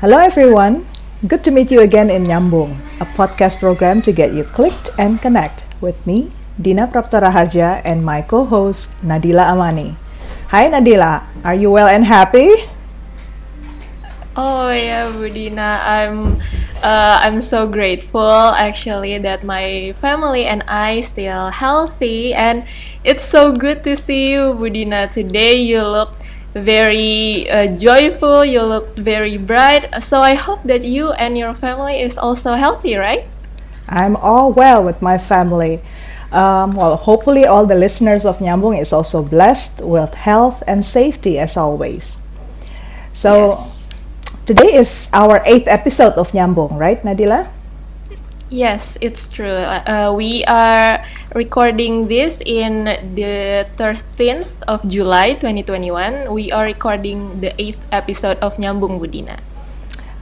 Hello, everyone. Good to meet you again in Nyambung, a podcast program to get you clicked and connect with me, Dina Prapto Raharja, and my co host, Nadila Amani. Hi, Nadila. Are you well and happy? Oh yeah, Budina, I'm uh, I'm so grateful actually that my family and I still healthy, and it's so good to see you, Budina. Today you look very uh, joyful you look very bright. So i hope that you and your family is also healthy right? I'm all well with my family. Um, well hopefully all the listeners of nyambung is also blessed with health and safety as always. So yes. today is our eighth episode of nyambung right nadila Yes, it's true. Uh, we are recording this in the 13th of July 2021. We are recording the 8th episode of Nyambung Budina.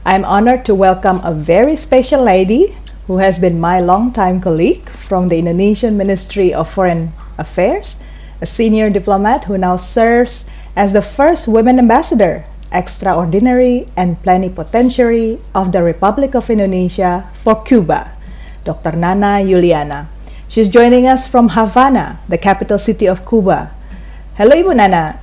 I'm honored to welcome a very special lady who has been my longtime colleague from the Indonesian Ministry of Foreign Affairs, a senior diplomat who now serves as the first women ambassador, extraordinary and plenipotentiary of the Republic of Indonesia for Cuba. Dr. Nana Yuliana. She's joining us from Havana, the capital city of Cuba. Hello, Ibu Nana.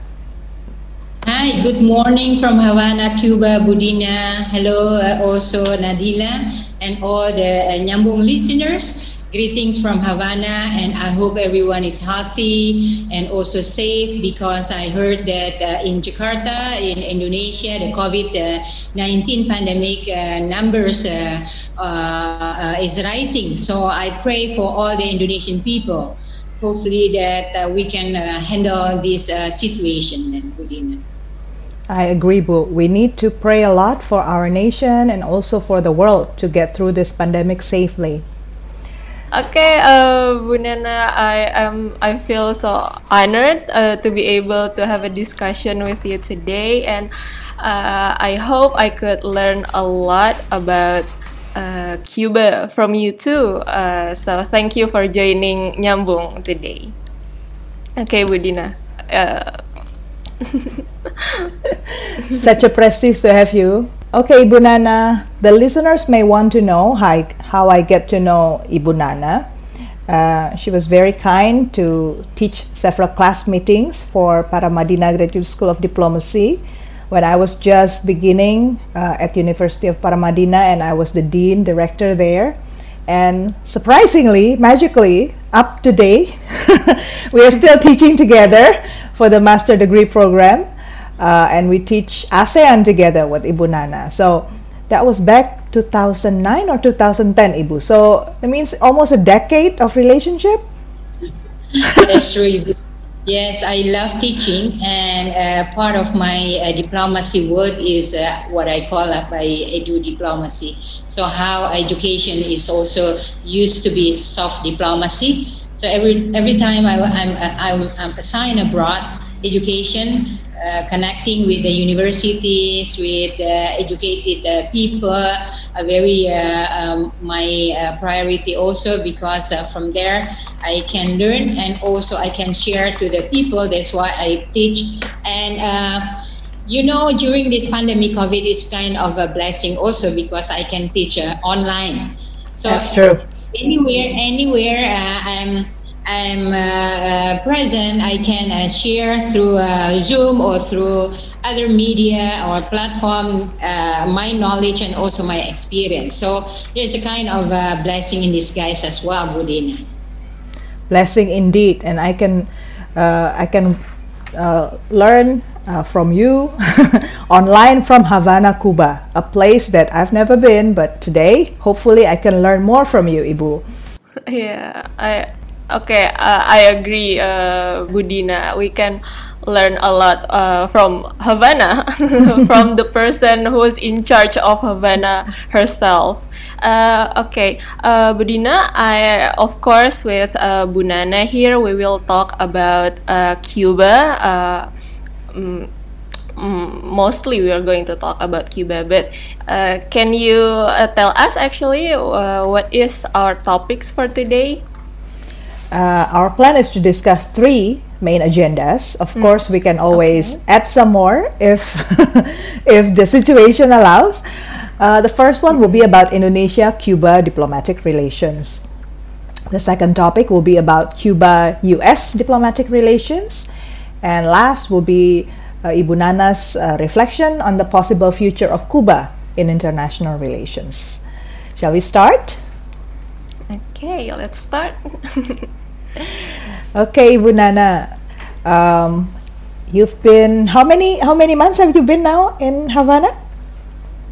Hi, good morning from Havana, Cuba, Budina. Hello, uh, also Nadila and all the uh, Nyambung listeners. Greetings from Havana, and I hope everyone is healthy and also safe because I heard that uh, in Jakarta, in Indonesia, the COVID 19 pandemic uh, numbers uh, uh, is rising. So I pray for all the Indonesian people. Hopefully, that uh, we can handle this situation, Budina. I agree, Bu. We need to pray a lot for our nation and also for the world to get through this pandemic safely. Okay, uh, Bu Nana, I am I feel so honored uh, to be able to have a discussion with you today, and uh, I hope I could learn a lot about uh, Cuba from you too. Uh, so thank you for joining Nyambung today. Okay, Budina. Uh, Such a prestige to have you. Okay, Ibu Nana, the listeners may want to know how, how I get to know Ibu Nana. Uh, she was very kind to teach several class meetings for Paramadina Graduate School of Diplomacy when I was just beginning uh, at University of Paramadina and I was the dean director there. And surprisingly, magically, up to date, we are still teaching together for the master degree program uh, and we teach ASEAN together with Ibu Nana. So that was back 2009 or 2010, Ibu. So it means almost a decade of relationship. That's Yes, I love teaching, and uh, part of my uh, diplomacy work is uh, what I call uh, by edu diplomacy. So how education is also used to be soft diplomacy. So every every time I, I'm, I'm, I'm assigned abroad, education uh, connecting with the universities, with uh, educated uh, people, a very uh, um, my uh, priority also because from there I can learn and also I can share to the people. That's why I teach and. you know, during this pandemic, COVID is kind of a blessing also because I can teach online. So That's true. Anywhere, anywhere, I'm I'm uh, uh, present, I can uh, share through Zoom or through other media or platform my knowledge and also my experience. So there's a kind of blessing in disguise as well, Budina. Blessing indeed, and I can I can learn uh, from you online from Havana, Cuba, a place that I've never been, but today, hopefully, I can learn more from you, Ibu. Yeah, I Okay, uh, I agree, uh, Budina. We can learn a lot uh, from Havana, from the person who is in charge of Havana herself. Uh, okay, uh, Budina, I of course with uh, Bunana here we will talk about uh, Cuba. Mm, mostly we are going to talk about Cuba, but uh, can you uh, tell us actually uh, what is our topics for today? uh, our plan is to discuss three main agendas. Of mm. course, we can always okay. add some more if if the situation allows. Uh, the first one will be about Indonesia Cuba diplomatic relations. The second topic will be about Cuba US diplomatic relations. And last will be uh, Ibu Nana's uh, reflection on the possible future of Cuba in international relations. Shall we start? Okay, let's start. okay, Ibu Nana. Um, you've been how many how many months have you been now in Havana?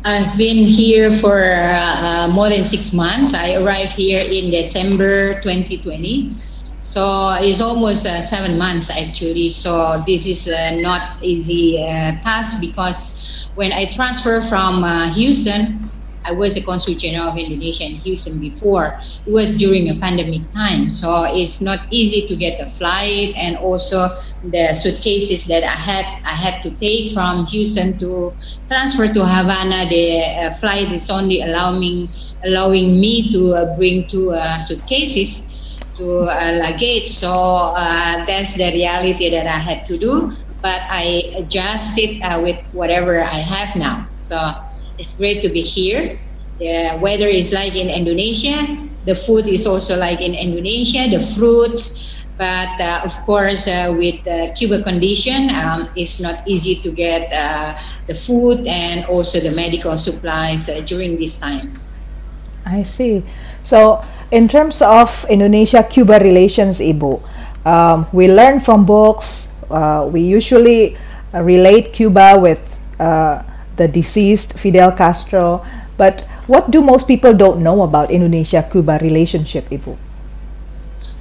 I've been here for uh, uh, more than six months. I arrived here in December 2020. So it's almost uh, seven months actually. So this is uh, not easy uh, task because when I transfer from uh, Houston, I was a consul general of Indonesia in Houston before. It was during a pandemic time, so it's not easy to get a flight, and also the suitcases that I had I had to take from Houston to transfer to Havana. The uh, flight is only allowing allowing me to uh, bring two uh, suitcases to uh, luggage. So uh, that's the reality that I had to do. But I adjusted uh, with whatever I have now. So it's great to be here. The weather is like in Indonesia. The food is also like in Indonesia. The fruits, but uh, of course, uh, with the Cuba condition, um, it's not easy to get uh, the food and also the medical supplies during this time. I see. So, in terms of Indonesia-Cuba relations, Ibu, um, we learn from books. Uh, we usually uh, relate Cuba with the deceased Fidel Castro. But what do most people don't know about Indonesia-Cuba relationship, Ibu?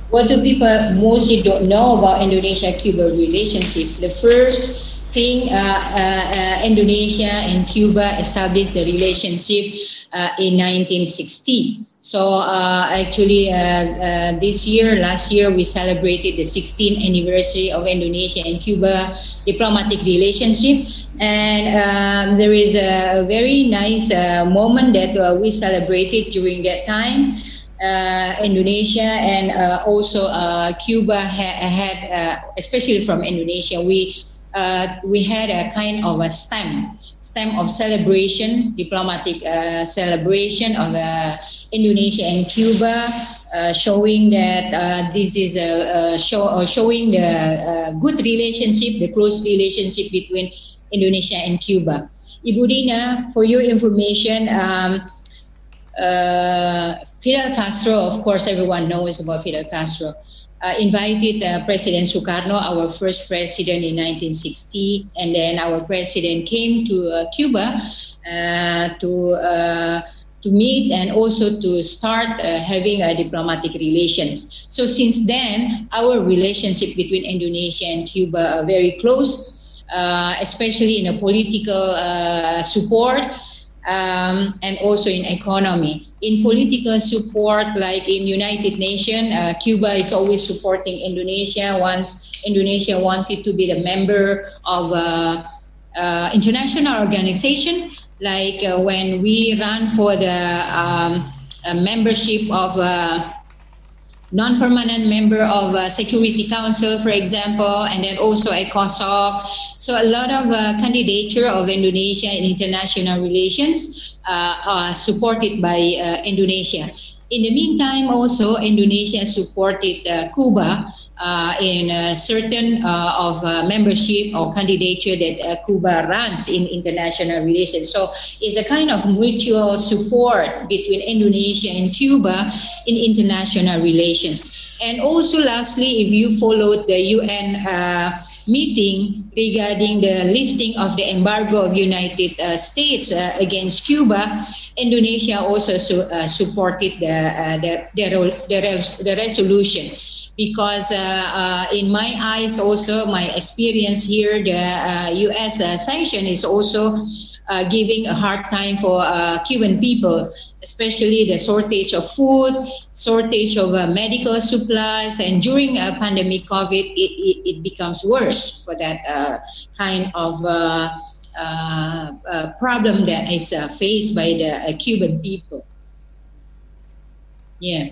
What do people mostly don't know about Indonesia-Cuba relationship? The first thing, uh, uh, uh, Indonesia and Cuba established the relationship uh, in 1960. So uh, actually, uh, this year, last year, we celebrated the 16th anniversary of Indonesia and Cuba diplomatic relationship and um, there is a very nice uh, moment that uh, we celebrated during that time. Uh, Indonesia and uh, also uh, Cuba ha- had, uh, especially from Indonesia, we we had a kind of a stem, stem of celebration, diplomatic celebration of Indonesia and Cuba. Uh, showing that uh, this is a, a show, uh, showing the good relationship, the close relationship between Indonesia and Cuba. Ibu Dina, for your information, um, uh, Fidel Castro, of course, everyone knows about Fidel Castro, uh, invited uh, President Sukarno, our first president in 1960, and then our president came to uh, Cuba uh, to uh, to meet and also to start having a diplomatic relations. So since then, our relationship between Indonesia and Cuba are very close uh, especially in a political uh, support um, and also in economy. In political support, like in United Nations, uh, Cuba is always supporting Indonesia. Once Indonesia wanted to be the member of uh, uh, international organization, like uh, when we ran for the um, membership of non-permanent member of a Security Council, for example, and then also ECOSOC. So a lot of uh, candidature of Indonesia in international relations uh, are supported by uh, Indonesia. In the meantime, also Indonesia supported uh, Cuba uh, in certain uh, of uh, membership or candidature that uh, Cuba runs in international relations. So it's a kind of mutual support between Indonesia and Cuba in international relations. And also, lastly, if you followed the UN meeting regarding the lifting of the embargo of United uh, States uh, against Cuba, Indonesia also su- uh, supported the, the, the, the, the resolution. Because uh, uh, in my eyes also my experience here the us uh, sanction is also giving a hard time for cuban people especially the shortage of food shortage of medical supplies and during a pandemic covid it, it, it becomes worse for that kind of uh, uh, problem that is uh, faced by the Cuban people. Yeah,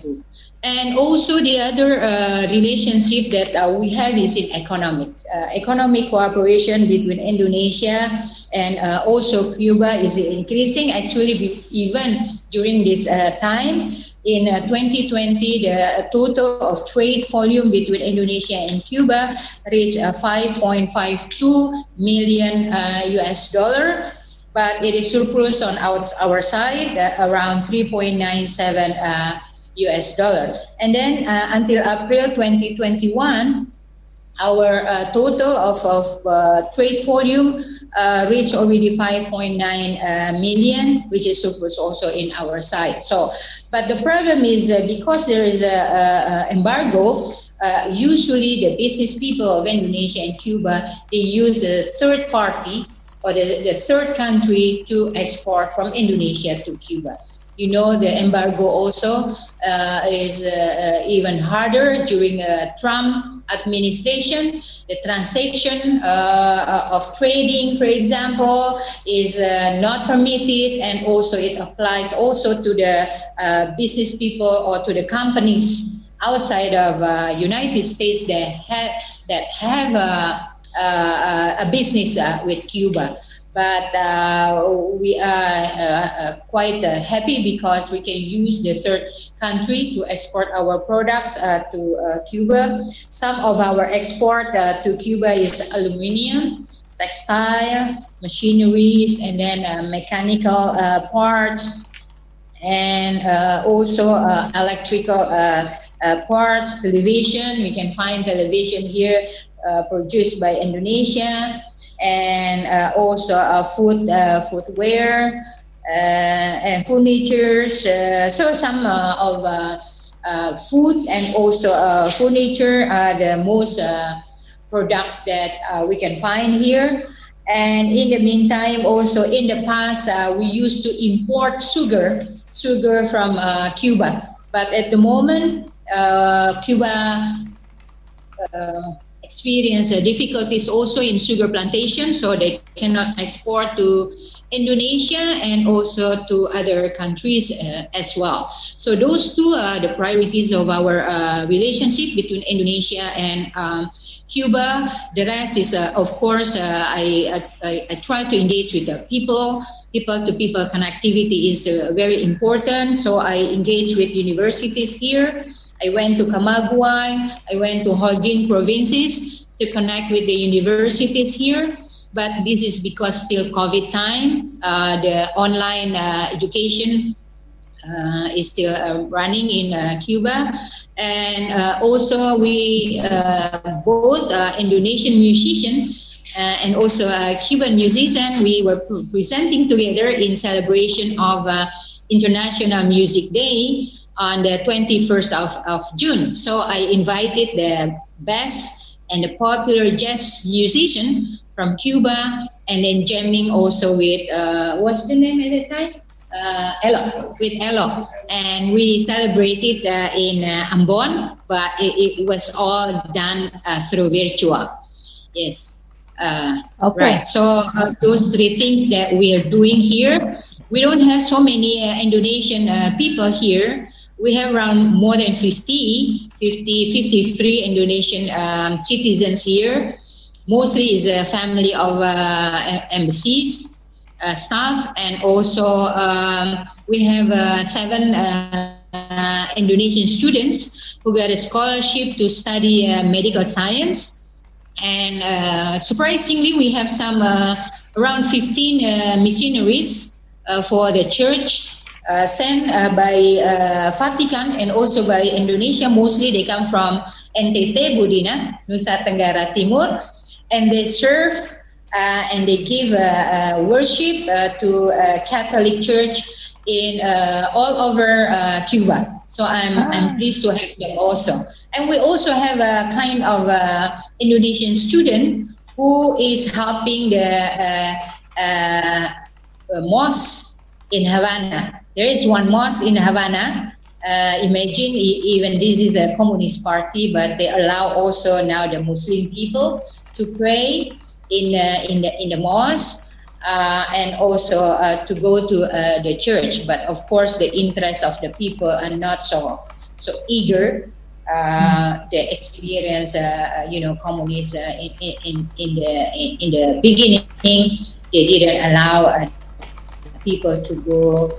and also the other uh, relationship that uh, we have is in economic uh, economic cooperation between Indonesia and uh, also Cuba is increasing. Actually, even during this uh, time in 2020, uh, the total of trade volume between Indonesia and Cuba reached 5.52 million US dollar but it is surplus on our, our side uh, around 3.97 uh, US dollar. And then uh, until April 2021, our uh, total of, of uh, trade volume uh, reached already 5.9 uh, million, which is surplus also in our side. So, but the problem is uh, because there is a, embargo, usually the business people of Indonesia and Cuba they use a third party or the, the third country to export from Indonesia to Cuba. You know, the embargo also uh, is uh, uh even harder during a Trump administration. The transaction uh, of trading, for example, is uh, not permitted, and also it applies also to the business people or to the companies outside of United States that have that have a business with Cuba but uh, we are uh, uh, quite uh, happy because we can use the third country to export our products uh, to uh, Cuba. Some of our export to Cuba is aluminium, textile, machineries, and then mechanical parts, and also electrical parts, television. We can find television here produced by Indonesia and uh, also uh, food uh, footwear and furnitures. so some of food and also furniture are the most products that we can find here. And in the meantime, also in the past, uh, we used to import sugar, sugar from uh, Cuba. But at the moment, uh, Cuba experience uh, difficulties also in sugar plantation, so they cannot export to Indonesia and also to other countries uh, as well. So those two are the priorities of our uh, relationship between Indonesia and um, Cuba. The rest is, uh, of course, uh, I, I, I, try to engage with the people. People to people connectivity is uh, very important. So I engage with universities here I went to Camagüey, I went to Holguin provinces to connect with the universities here. But this is because still COVID time, uh, the online uh, education uh, is still uh, running in uh, Cuba. And uh, also we both Indonesian musician and also a Cuban musician, we were presenting together in celebration of International Music Day on the 21st of, of June. So I invited the best and the popular jazz musician from Cuba and then jamming also with, uh, what's the name at the time? Uh, Elo, with Elo. And we celebrated uh, in uh, Ambon, but it, it, was all done uh, through virtual. Yes. Uh, okay. Right. So uh, those three things that we are doing here. We don't have so many uh, Indonesian uh, people here, we have around more than 50, 50 53 Indonesian um, citizens here. Mostly is a family of uh, embassies, uh, staff, and also um, we have uh, seven uh, Indonesian students who got a scholarship to study uh, medical science. And uh, surprisingly, we have some around 15 missionaries for the church uh, sent uh, by uh, Vatican and also by Indonesia. Mostly they come from NTT Budina, Nusa Tenggara Timur, and they serve uh, and they give uh, uh, worship to Catholic Church in all over Cuba. So I'm ah. I'm pleased to have them also. And we also have a kind of Indonesian student who is helping the mosque in Havana there is one mosque in Havana. Uh, imagine even this is a communist party, but they allow also now the Muslim people to pray in uh, in the in the mosque. uh, and also uh, to go to uh, the church. But of course, the interest of the people are not so so eager. Uh, the experience, uh, you know, communists uh, in, in, in the in the beginning, they didn't allow people to go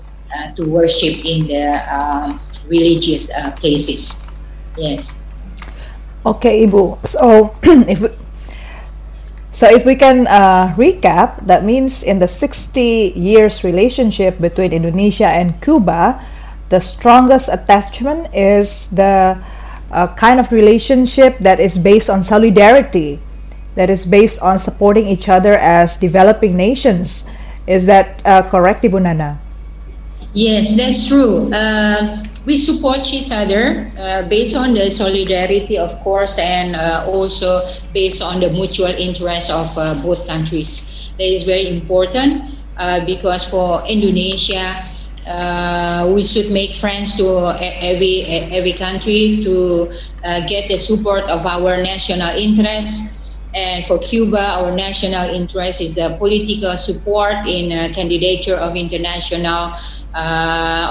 to worship in the um, religious places. Yes. Okay, Ibu. So if so if we can uh, recap, that means in the 60 years relationship between Indonesia and Cuba, the strongest attachment is the uh, kind of relationship that is based on solidarity, that is based on supporting each other as developing nations. Is that uh, correct, Ibu Nana? Yes, that's true. Uh, we support each other uh, based on the solidarity, of course, and uh, also based on the mutual interest of uh, both countries. That is very important uh, because for Indonesia, uh, we should make friends to every every country to get the support of our national interests. And for Cuba, our national interest is the political support in candidature of international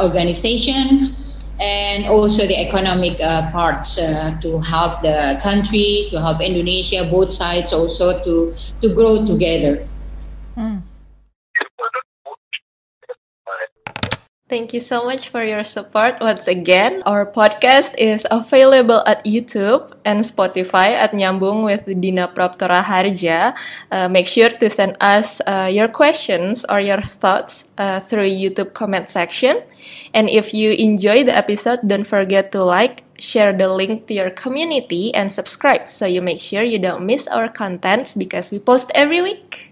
organization and also the economic uh, parts uh, to help the country, to help Indonesia, both sides also to, to grow together. Mm. Thank you so much for your support once again. Our podcast is available at YouTube and Spotify at Nyambung with Dina Prapto Raharja. Uh, make sure to send us uh, your questions or your thoughts uh, through YouTube comment section. And if you enjoy the episode, don't forget to like, share the link to your community, and subscribe so you make sure you don't miss our contents because we post every week.